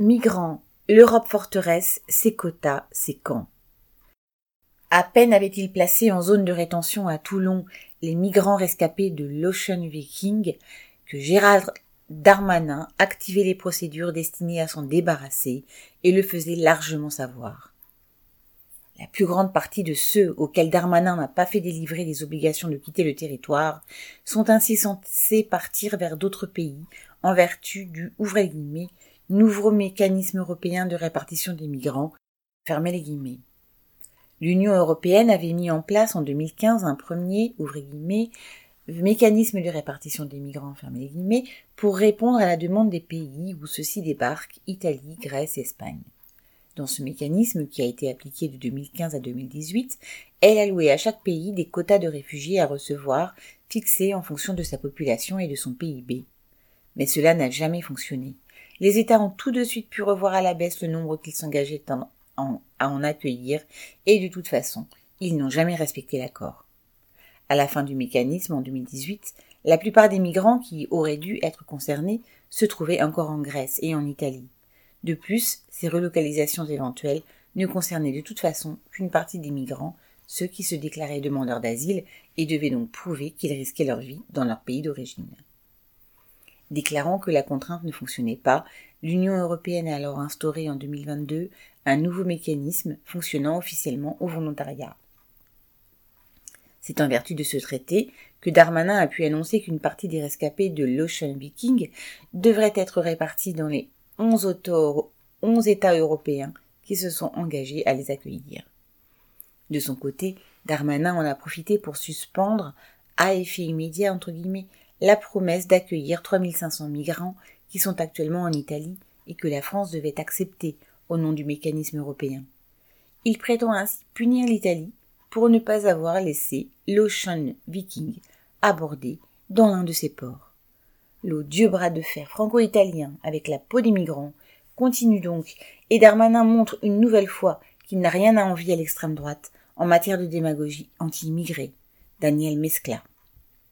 Migrants, l'Europe forteresse, ses quotas, ses camps. À peine avait-il placé en zone de rétention à Toulon les migrants rescapés de l'Ocean Viking que Gérald Darmanin activait les procédures destinées à s'en débarrasser et le faisait largement savoir. La plus grande partie de ceux auxquels Darmanin n'a pas fait délivrer les obligations de quitter le territoire sont ainsi censés partir vers d'autres pays en vertu du ouvrez guillemets nouveau mécanisme européen de répartition des migrants. Fermez les guillemets. L'Union européenne avait mis en place en 2015 un premier, mécanisme de répartition des migrants, guillemets, pour répondre à la demande des pays où ceux-ci débarquent, Italie, Grèce, Espagne. Dans ce mécanisme, qui a été appliqué de 2015 à 2018, elle allouait à chaque pays des quotas de réfugiés à recevoir, fixés en fonction de sa population et de son PIB. Mais cela n'a jamais fonctionné les États ont tout de suite pu revoir à la baisse le nombre qu'ils s'engageaient à en accueillir, et de toute façon, ils n'ont jamais respecté l'accord. À la fin du mécanisme, en 2018, la plupart des migrants qui auraient dû être concernés se trouvaient encore en Grèce et en Italie. De plus, ces relocalisations éventuelles ne concernaient de toute façon qu'une partie des migrants, ceux qui se déclaraient demandeurs d'asile et devaient donc prouver qu'ils risquaient leur vie dans leur pays d'origine. Déclarant que la contrainte ne fonctionnait pas, l'Union européenne a alors instauré en 2022 un nouveau mécanisme fonctionnant officiellement au volontariat. C'est en vertu de ce traité que Darmanin a pu annoncer qu'une partie des rescapés de l'Ocean Viking devrait être répartie dans les 11, 11 États européens qui se sont engagés à les accueillir. De son côté, Darmanin en a profité pour suspendre, à effet immédiat entre guillemets, la promesse d'accueillir 3500 migrants qui sont actuellement en Italie et que la France devait accepter au nom du mécanisme européen. Il prétend ainsi punir l'Italie pour ne pas avoir laissé l'Ocean Viking aborder dans l'un de ses ports. L'odieux bras de fer franco-italien avec la peau des migrants continue donc et Darmanin montre une nouvelle fois qu'il n'a rien à envier à l'extrême droite en matière de démagogie anti-immigrée. Daniel Mescla.